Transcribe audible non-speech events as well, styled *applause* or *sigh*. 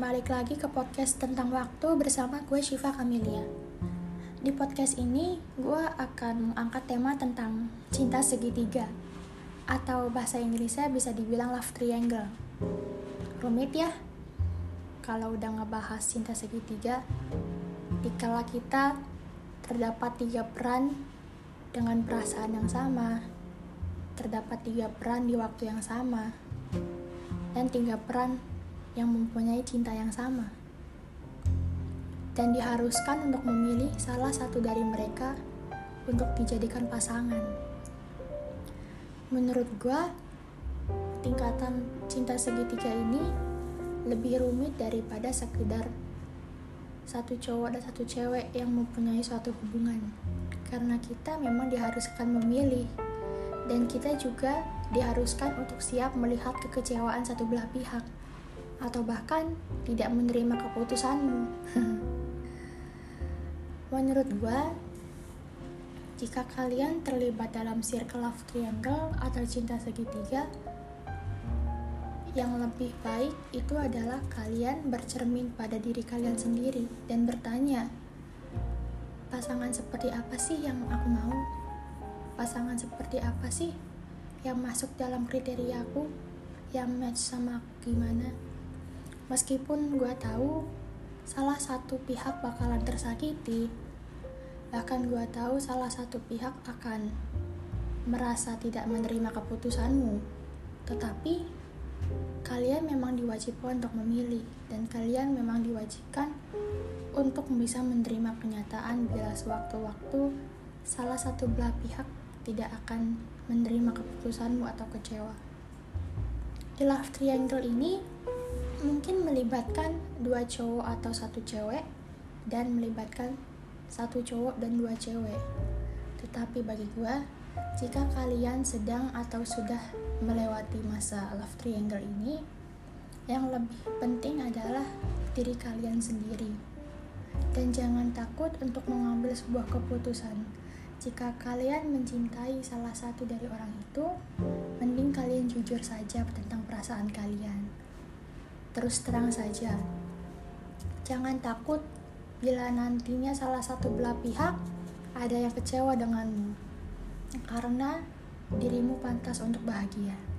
balik lagi ke podcast tentang waktu bersama gue Shiva Kamilia. Di podcast ini, gue akan mengangkat tema tentang cinta segitiga atau bahasa Inggrisnya bisa dibilang love triangle. Rumit ya? Kalau udah ngebahas cinta segitiga, dikala kita terdapat tiga peran dengan perasaan yang sama, terdapat tiga peran di waktu yang sama, dan tiga peran yang mempunyai cinta yang sama. Dan diharuskan untuk memilih salah satu dari mereka untuk dijadikan pasangan. Menurut gue, tingkatan cinta segitiga ini lebih rumit daripada sekedar satu cowok dan satu cewek yang mempunyai suatu hubungan. Karena kita memang diharuskan memilih dan kita juga diharuskan untuk siap melihat kekecewaan satu belah pihak atau bahkan tidak menerima keputusanmu. *laughs* Menurut gua, jika kalian terlibat dalam circle of triangle atau cinta segitiga, yang lebih baik itu adalah kalian bercermin pada diri kalian sendiri dan bertanya, pasangan seperti apa sih yang aku mau? Pasangan seperti apa sih yang masuk dalam kriteria aku? Yang match sama aku gimana? Meskipun gue tahu salah satu pihak bakalan tersakiti, bahkan gue tahu salah satu pihak akan merasa tidak menerima keputusanmu, tetapi kalian memang diwajibkan untuk memilih dan kalian memang diwajibkan untuk bisa menerima kenyataan bila sewaktu-waktu salah satu belah pihak tidak akan menerima keputusanmu atau kecewa. Di love triangle ini, mungkin melibatkan dua cowok atau satu cewek dan melibatkan satu cowok dan dua cewek. Tetapi bagi gue, jika kalian sedang atau sudah melewati masa love triangle ini, yang lebih penting adalah diri kalian sendiri. Dan jangan takut untuk mengambil sebuah keputusan. Jika kalian mencintai salah satu dari orang itu, mending kalian jujur saja tentang perasaan kalian terus terang saja. Jangan takut bila nantinya salah satu belah pihak ada yang kecewa denganmu, karena dirimu pantas untuk bahagia.